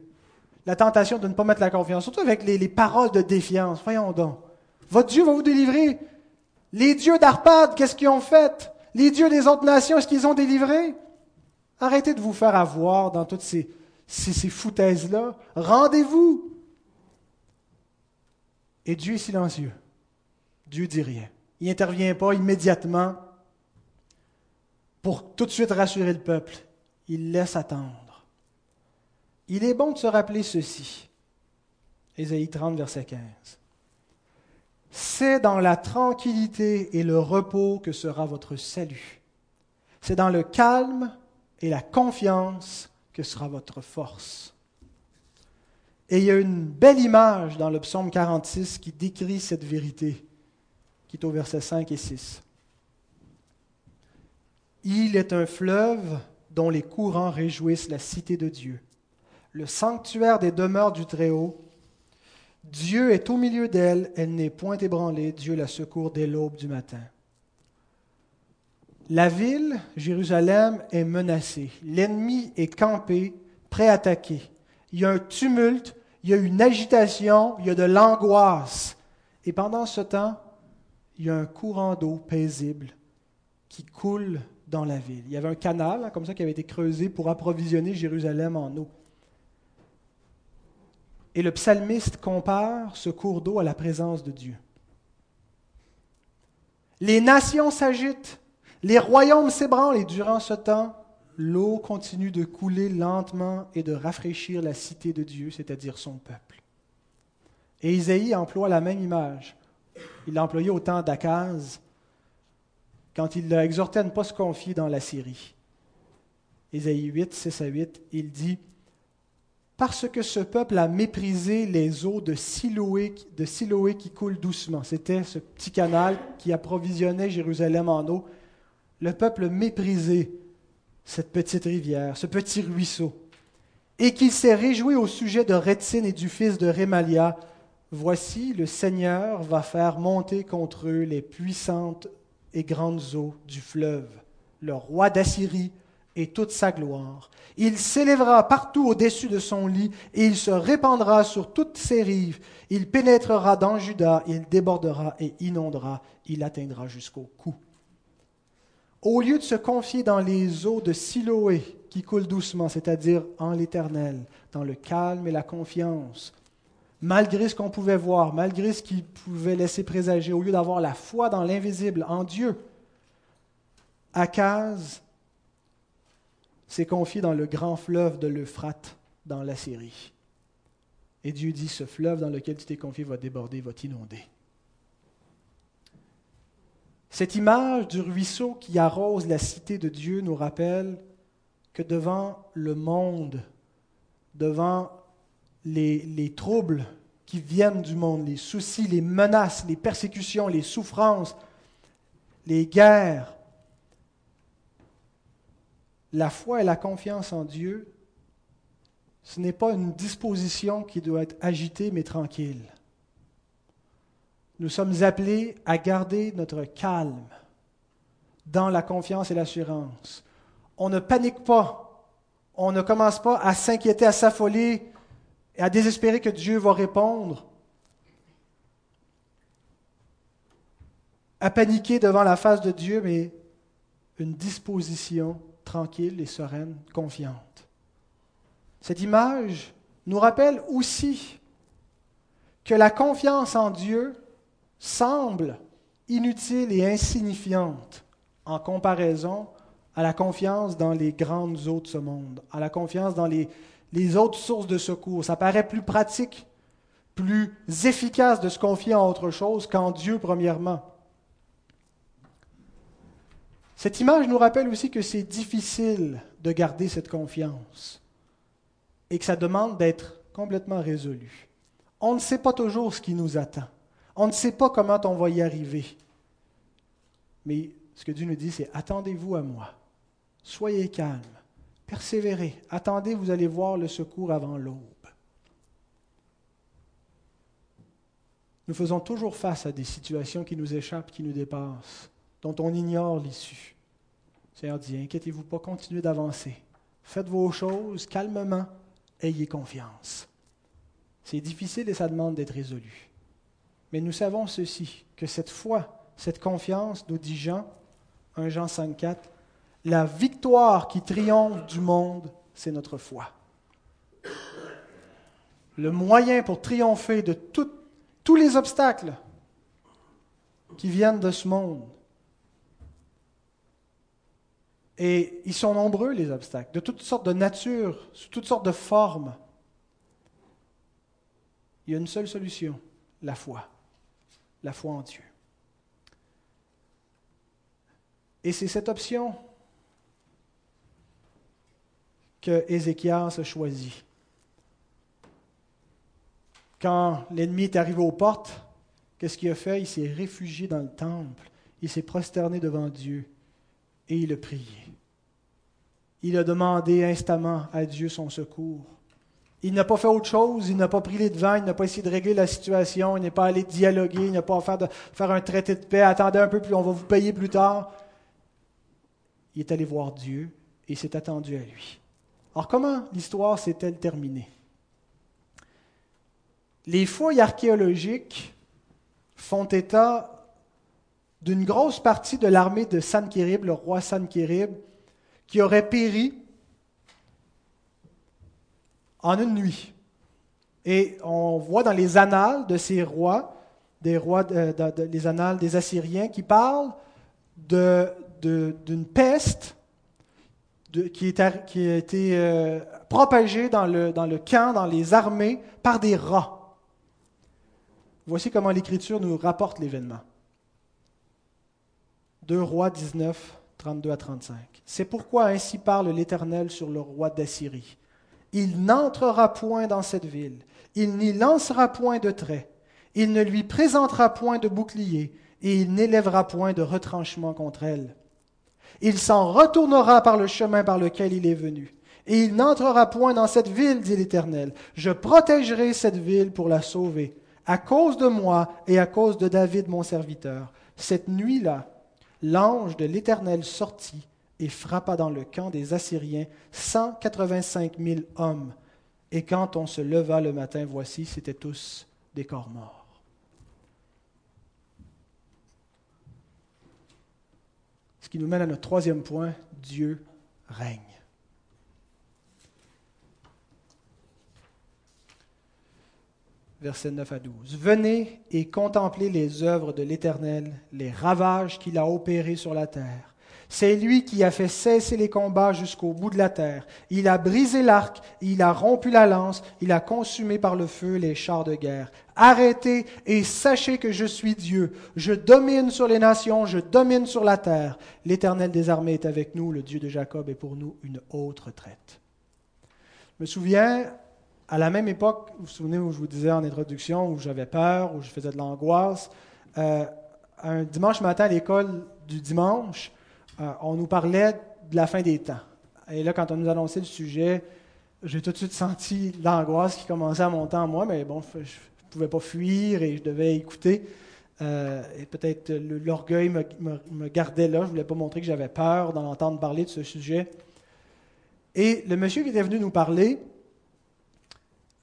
Speaker 1: La tentation de ne pas mettre la confiance, surtout avec les, paroles de défiance. Voyons donc. Votre Dieu va vous délivrer. Les dieux d'Arpad, qu'est-ce qu'ils ont fait? Les dieux des autres nations, est-ce qu'ils ont délivré? Arrêtez de vous faire avoir dans toutes ces, ces, foutaises-là. Rendez-vous. Et Dieu est silencieux. Dieu dit rien. Il n'intervient pas immédiatement pour tout de suite rassurer le peuple. Il laisse attendre. Il est bon de se rappeler ceci. Ésaïe 30, verset 15. C'est dans la tranquillité et le repos que sera votre salut. C'est dans le calme et la confiance que sera votre force. Et il y a une belle image dans le psaume 46 qui décrit cette vérité, qui est au verset 5 et 6. Il est un fleuve dont les courants réjouissent la cité de Dieu, le sanctuaire des demeures du Très-Haut. Dieu est au milieu d'elle, elle, n'est point ébranlée, Dieu la secourt dès l'aube du matin. La ville, Jérusalem, est menacée. L'ennemi est campé, prêt à attaquer. Il y a un tumulte, il y a une agitation, il y a de l'angoisse. Et pendant ce temps, il y a un courant d'eau paisible qui coule dans la ville. Il y avait un canal, hein, comme ça, qui avait été creusé pour approvisionner Jérusalem en eau. Et le psalmiste compare ce cours d'eau à la présence de Dieu. Les nations s'agitent, les royaumes s'ébranlent, et durant ce temps, l'eau continue de couler lentement et de rafraîchir la cité de Dieu, c'est-à-dire son peuple. Et Isaïe emploie la même image. Il l'a employée au temps d'Akaz, quand il l'a exhorté à ne pas se confier dans la Syrie. Ésaïe 8, 6 à 8, il dit Parce que ce peuple a méprisé les eaux de Siloé, de qui coulent doucement. C'était ce petit canal qui approvisionnait Jérusalem en eau. Le peuple méprisé cette petite rivière, ce petit ruisseau, et qu'il s'est réjoui au sujet de Rétine et du fils de Rémalia. Voici, le Seigneur va faire monter contre eux les puissantes et grandes eaux du fleuve, le roi d'Assyrie et toute sa gloire. Il s'élèvera partout au-dessus de son lit, et il se répandra sur toutes ses rives. Il pénétrera dans Juda, il débordera et inondera, il atteindra jusqu'au cou. Au lieu de se confier dans les eaux de Siloé qui coulent doucement, c'est-à-dire en l'Éternel, dans le calme et la confiance, malgré ce qu'on pouvait voir, malgré ce qu'il pouvait laisser présager, au lieu d'avoir la foi dans l'invisible, en Dieu, Akaz s'est confié dans le grand fleuve de l'Euphrate dans la Syrie. Et Dieu dit, ce fleuve dans lequel tu t'es confié va déborder, va t'inonder. Cette image du ruisseau qui arrose la cité de Dieu nous rappelle que devant le monde, devant les, troubles qui viennent du monde, les soucis, les menaces, les persécutions, les souffrances, les guerres. La foi et la confiance en Dieu, ce n'est pas une disposition qui doit être agitée mais tranquille. Nous sommes appelés à garder notre calme, dans la confiance et l'assurance. On ne panique pas. On ne commence pas à s'inquiéter, à s'affoler et à désespérer que Dieu va répondre. À paniquer devant la face de Dieu, mais une disposition tranquille et sereine, confiante. Cette image nous rappelle aussi que la confiance en Dieu semble inutile et insignifiante en comparaison à la confiance dans les grandes eaux de ce monde, à la confiance dans les, les autres sources de secours. Ça paraît plus pratique, plus efficace de se confier en autre chose qu'en Dieu premièrement. Cette image nous rappelle aussi que c'est difficile de garder cette confiance et que ça demande d'être complètement résolu. On ne sait pas toujours ce qui nous attend. On ne sait pas comment on va y arriver. Mais ce que Dieu nous dit, c'est attendez-vous à moi. Soyez calme. Persévérez. Attendez, vous allez voir le secours avant l'aube. Nous faisons toujours face à des situations qui nous échappent, qui nous dépassent, dont on ignore l'issue. Seigneur dit, inquiétez-vous pas, continuez d'avancer. Faites vos choses calmement, ayez confiance. C'est difficile et ça demande d'être résolu. Mais nous savons ceci, que cette foi, cette confiance, nous dit Jean, 1 Jean 5, 4, la victoire qui triomphe du monde, c'est notre foi. Le moyen pour triompher de tous les obstacles qui viennent de ce monde. Et ils sont nombreux, les obstacles, de toutes sortes de natures, sous toutes sortes de formes. Il y a une seule solution, la foi. La foi en Dieu. Et c'est cette option que Ézéchias a. Quand l'ennemi est arrivé aux portes, qu'est-ce qu'il a fait? Il s'est réfugié dans le temple, il s'est prosterné devant Dieu et il a prié. Il a demandé instamment à Dieu son secours. Il n'a pas fait autre chose, il n'a pas pris les devants, il n'a pas essayé de régler la situation, il n'est pas allé dialoguer, il n'a pas fait faire un traité de paix, attendez un peu, plus on va vous payer plus tard. Il est allé voir Dieu et s'est attendu à lui. Alors comment l'histoire s'est-elle terminée? Les fouilles archéologiques font état d'une grosse partie de l'armée de Sankérib, le roi Sankérib, qui aurait péri en une nuit. Et on voit dans les annales de ces rois, des rois, les annales des Assyriens, qui parlent d'une peste qui, qui, a été euh, propagée dans le, dans le camp, dans les armées, par des rats. Voici comment l'Écriture nous rapporte l'événement. 2 Rois 19, 32 à 35. C'est pourquoi ainsi parle l'Éternel sur le roi d'Assyrie. Il n'entrera point dans cette ville, il n'y lancera point de trait, il ne lui présentera point de bouclier, et il n'élèvera point de retranchement contre elle. Il s'en retournera par le chemin par lequel il est venu, et il n'entrera point dans cette ville, dit l'Éternel. Je protégerai cette ville pour la sauver, à cause de moi et à cause de David mon serviteur. Cette nuit-là, l'ange de l'Éternel sortit et frappa dans le camp des Assyriens cent quatre-vingt-cinq mille hommes. Et quand on se leva le matin, voici, c'étaient tous des corps morts. Ce qui nous mène à notre troisième point, Dieu règne. Versets 9 à 12. Venez et contemplez les œuvres de l'Éternel, les ravages qu'il a opérés sur la terre. C'est lui qui a fait cesser les combats jusqu'au bout de la terre. Il a brisé l'arc, il a rompu la lance, il a consumé par le feu les chars de guerre. Arrêtez et sachez que je suis Dieu. Je domine sur les nations, je domine sur la terre. L'Éternel des armées est avec nous, le Dieu de Jacob est pour nous une haute retraite. Je me souviens, à la même époque, vous vous souvenez où je vous disais en introduction, où j'avais peur, où je faisais de l'angoisse, euh, un dimanche matin à l'école du dimanche, euh, on nous parlait de la fin des temps. Et là, quand on nous annonçait le sujet, j'ai tout de suite senti l'angoisse qui commençait à monter en moi, mais bon, je ne pouvais pas fuir et je devais écouter. Euh, et peut-être l'orgueil me, gardait là. Je ne voulais pas montrer que j'avais peur d'en entendre parler de ce sujet. Et le monsieur qui était venu nous parler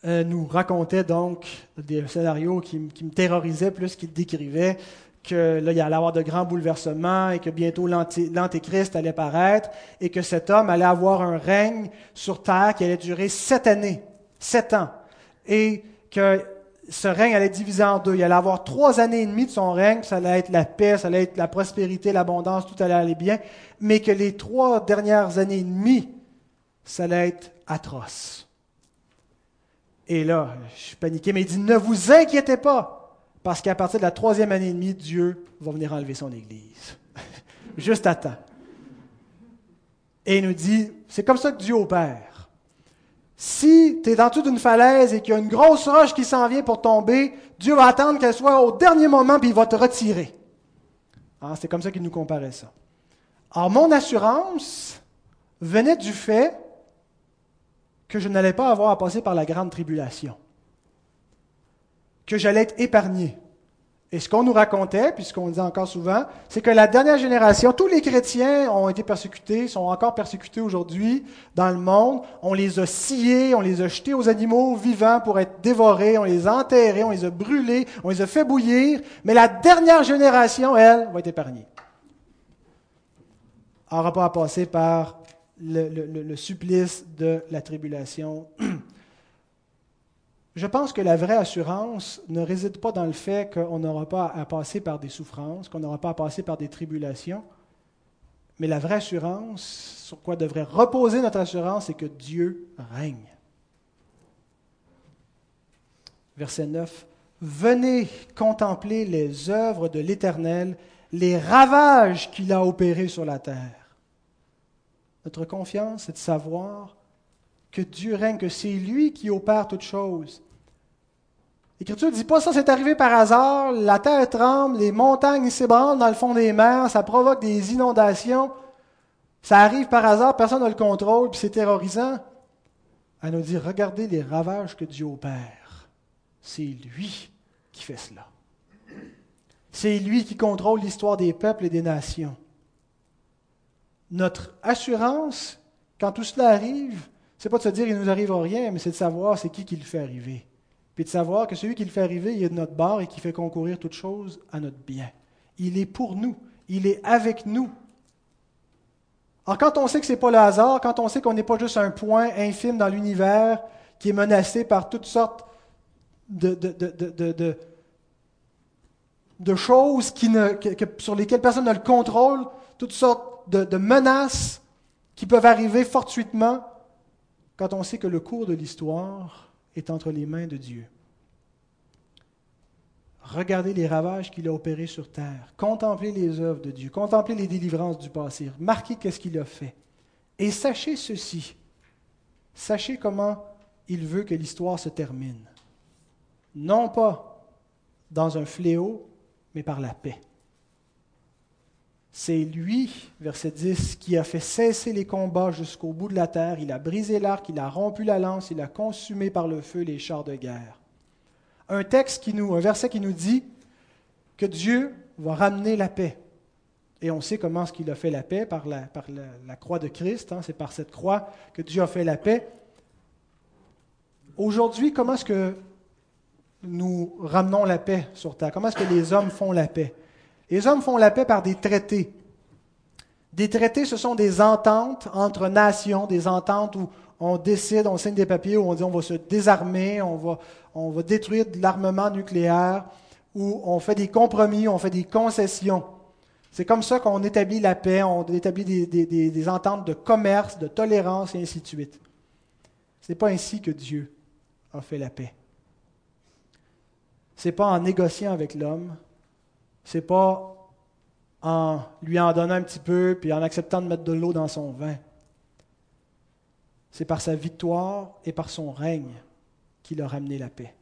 Speaker 1: euh, nous racontait donc des scénarios qui, qui me terrorisaient plus qu'il décrivait que là, il allait avoir de grands bouleversements et que bientôt l'Antéchrist allait paraître et que cet homme allait avoir un règne sur terre qui allait durer sept années, sept ans. Et que ce règne allait être divisé en deux. Il allait avoir trois années et demie de son règne, ça allait être la paix, ça allait être la prospérité, l'abondance, tout allait aller bien, mais que les trois dernières années et demie, ça allait être atroce. Et là, je suis paniqué, mais il dit, ne vous inquiétez pas. Parce qu'à partir de la troisième année et demie, Dieu va venir enlever son Église. Juste à temps. Et il nous dit, c'est comme ça que Dieu opère. Si tu es dans toute une falaise et qu'il y a une grosse roche qui s'en vient pour tomber, Dieu va attendre qu'elle soit au dernier moment, puis il va te retirer. Ah, c'est comme ça qu'il nous comparait ça. Alors, mon assurance venait du fait que je n'allais pas avoir à passer par la grande tribulation que j'allais être épargné. Et ce qu'on nous racontait, puis ce qu'on dit encore souvent, c'est que la dernière génération, tous les chrétiens ont été persécutés, sont encore persécutés aujourd'hui dans le monde. On les a sciés, on les a jetés aux animaux vivants pour être dévorés, on les a enterrés, on les a brûlés, on les a fait bouillir. Mais la dernière génération, elle, va être épargnée. Elle n'aura pas à passer par le, le supplice de la tribulation je pense que la vraie assurance ne réside pas dans le fait qu'on n'aura pas à passer par des souffrances, qu'on n'aura pas à passer par des tribulations, mais la vraie assurance, sur quoi devrait reposer notre assurance, c'est que Dieu règne. Verset 9. Venez contempler les œuvres de l'Éternel, les ravages qu'il a opérés sur la terre. Notre confiance, c'est de savoir que Dieu règne, que c'est lui qui opère toutes choses. L'Écriture ne dit pas ça, c'est arrivé par hasard, la terre tremble, les montagnes s'ébranlent dans le fond des mers, ça provoque des inondations. Ça arrive par hasard, personne n'a le contrôle, puis c'est terrorisant. Elle nous dit, regardez les ravages que Dieu opère. C'est lui qui fait cela. C'est lui qui contrôle l'histoire des peuples et des nations. Notre assurance, quand tout cela arrive, c'est pas de se dire il nous arrive rien, mais c'est de savoir c'est qui qui le fait arriver. Puis de savoir que celui qui le fait arriver, il est de notre bord et qui fait concourir toutes choses à notre bien. Il est pour nous. Il est avec nous. Alors quand on sait que ce n'est pas le hasard, quand on sait qu'on n'est pas juste un point infime dans l'univers qui est menacé par toutes sortes de, de, de, choses qui ne, sur lesquelles personne ne le contrôle, toutes sortes de menaces qui peuvent arriver fortuitement, quand on sait que le cours de l'histoire est entre les mains de Dieu. Regardez les ravages qu'il a opérés sur terre. Contemplez les œuvres de Dieu. Contemplez les délivrances du passé. Marquez qu'est-ce qu'il a fait. Et sachez ceci. Sachez comment il veut que l'histoire se termine. Non pas dans un fléau, mais par la paix. C'est lui, verset 10, qui a fait cesser les combats jusqu'au bout de la terre. Il a brisé l'arc, il a rompu la lance, il a consumé par le feu les chars de guerre. Un texte qui nous, un verset qui nous dit que Dieu va ramener la paix. Et on sait comment est-ce qu'il a fait la paix par la, par la, croix de Christ. Hein. c'est par cette croix que Dieu a fait la paix. Aujourd'hui, comment est-ce que nous ramenons la paix sur terre? Comment est-ce que les hommes font la paix? Les hommes font la paix par des traités. Des traités, ce sont des ententes entre nations, des ententes où on décide, on signe des papiers, où on dit on va se désarmer, on va, détruire l'armement nucléaire, où on fait des compromis, on fait des concessions. C'est comme ça qu'on établit la paix, on établit des, des, ententes de commerce, de tolérance et ainsi de suite. Ce n'est pas ainsi que Dieu a fait la paix. Ce n'est pas en négociant avec l'homme, c'est pas en lui en donnant un petit peu puis en acceptant de mettre de l'eau dans son vin. C'est par sa victoire et par son règne qu'il a ramené la paix.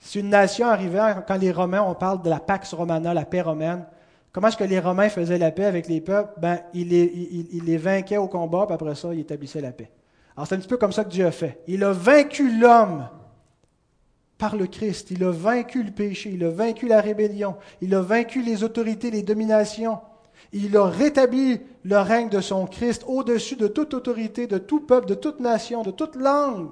Speaker 1: Si une nation arrivait, quand les Romains, on parle de la Pax Romana, la paix romaine, comment est-ce que les Romains faisaient la paix avec les peuples? Ben, ils, les, les vainquaient au combat, puis après ça, ils établissaient la paix. Alors c'est un petit peu comme ça que Dieu a fait. Il a vaincu l'homme par le Christ. Il a vaincu le péché, il a vaincu la rébellion, il a vaincu les autorités, les dominations. Il a rétabli le règne de son Christ au-dessus de toute autorité, de tout peuple, de toute nation, de toute langue.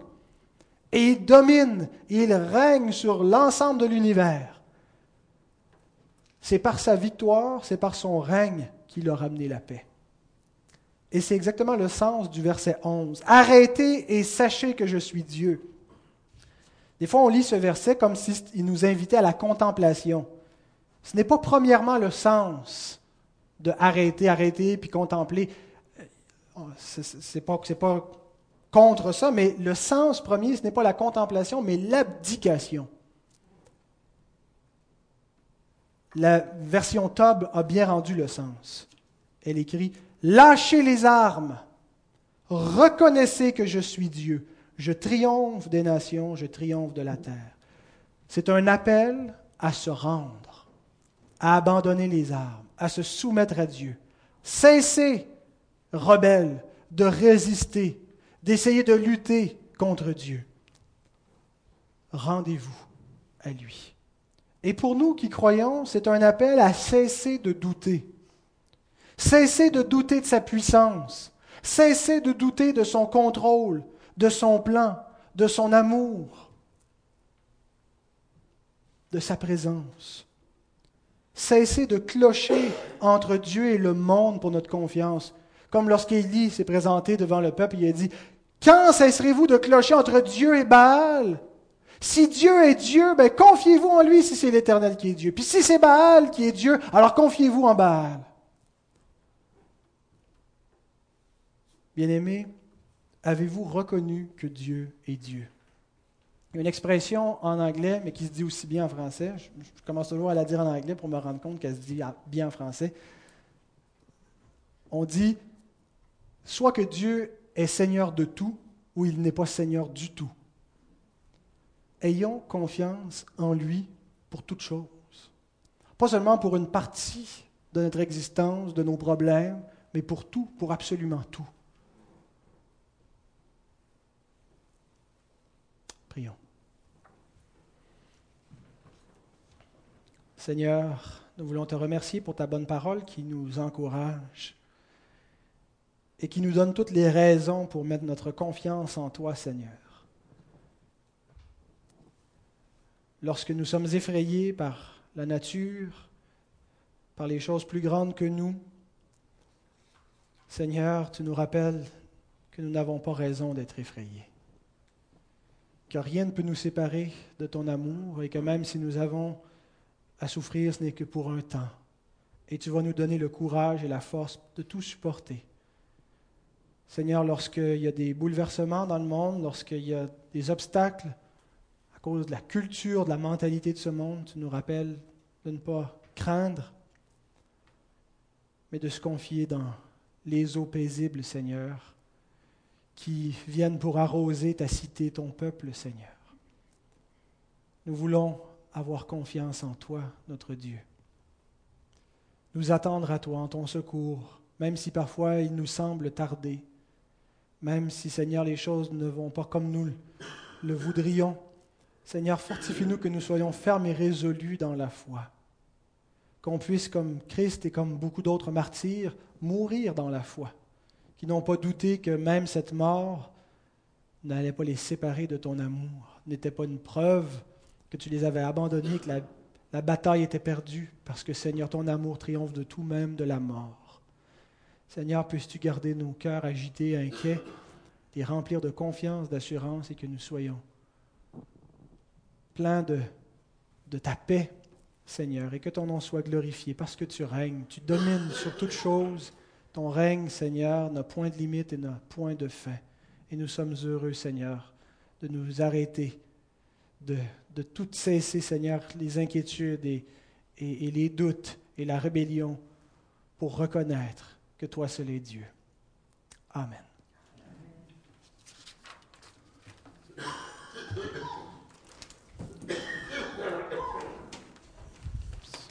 Speaker 1: Et il domine, il règne sur l'ensemble de l'univers. C'est par sa victoire, c'est par son règne qu'il a ramené la paix. Et c'est exactement le sens du verset 11. Arrêtez et sachez que je suis Dieu. Des fois, on lit ce verset comme s'il nous invitait à la contemplation. Ce n'est pas premièrement le sens de arrêter, arrêter, puis contempler. Euh, c'est pas, pas contre ça, mais le sens premier, ce n'est pas la contemplation, mais l'abdication. La version Tob a bien rendu le sens. Elle écrit Lâchez les armes, reconnaissez que je suis Dieu. Je triomphe des nations, je triomphe de la terre. C'est un appel à se rendre, à abandonner les armes, à se soumettre à Dieu. Cessez, rebelles, de résister, d'essayer de lutter contre Dieu. Rendez-vous à lui. Et pour nous qui croyons, c'est un appel à cesser de douter. Cesser de douter de sa puissance. Cesser de douter de son contrôle, de son plan, de son amour, de sa présence. Cessez de clocher entre Dieu et le monde pour notre confiance. Comme lorsqu'Élie s'est présenté devant le peuple, il a dit, Quand cesserez-vous de clocher entre Dieu et Baal? Si Dieu est Dieu, ben confiez-vous en lui si c'est l'Éternel qui est Dieu. Puis si c'est Baal qui est Dieu, alors confiez-vous en Baal. Bien-aimés, avez-vous reconnu que Dieu est Dieu? Il y a une expression en anglais, mais qui se dit aussi bien en français. Je, commence toujours à la dire en anglais pour me rendre compte qu'elle se dit bien en français. On dit soit que Dieu est Seigneur de tout, ou il n'est pas Seigneur du tout. Ayons confiance en lui pour toute chose. Pas seulement pour une partie de notre existence, de nos problèmes, mais pour tout, pour absolument tout. Seigneur, nous voulons te remercier pour ta bonne parole qui nous encourage et qui nous donne toutes les raisons pour mettre notre confiance en toi, Seigneur. Lorsque nous sommes effrayés par la nature, par les choses plus grandes que nous, Seigneur, tu nous rappelles que nous n'avons pas raison d'être effrayés que rien ne peut nous séparer de ton amour et que même si nous avons à souffrir, ce n'est que pour un temps. Et tu vas nous donner le courage et la force de tout supporter. Seigneur, lorsqu'il y a des bouleversements dans le monde, lorsqu'il y a des obstacles à cause de la culture, de la mentalité de ce monde, tu nous rappelles de ne pas craindre, mais de se confier dans les eaux paisibles, Seigneur, qui viennent pour arroser ta cité, ton peuple, Seigneur. Nous voulons avoir confiance en toi, notre Dieu. Nous attendre à toi en ton secours, même si parfois il nous semble tarder, même si, Seigneur, les choses ne vont pas comme nous le voudrions. Seigneur, fortifie-nous que nous soyons fermes et résolus dans la foi, qu'on puisse, comme Christ et comme beaucoup d'autres martyrs, mourir dans la foi qui n'ont pas douté que même cette mort n'allait pas les séparer de ton amour, n'était pas une preuve que tu les avais abandonnés, que la, bataille était perdue, parce que Seigneur, ton amour triomphe de tout, même de la mort. Seigneur, puisses-tu garder nos cœurs agités, inquiets, les remplir de confiance, d'assurance, et que nous soyons pleins de ta paix, Seigneur, et que ton nom soit glorifié, parce que tu règnes, tu domines sur toutes choses. Ton règne, Seigneur, n'a point de limite et n'a point de fin. Et nous sommes heureux, Seigneur, de nous arrêter, de, de tout cesser, Seigneur, les inquiétudes et les doutes et la rébellion pour reconnaître que toi seul es Dieu. Amen.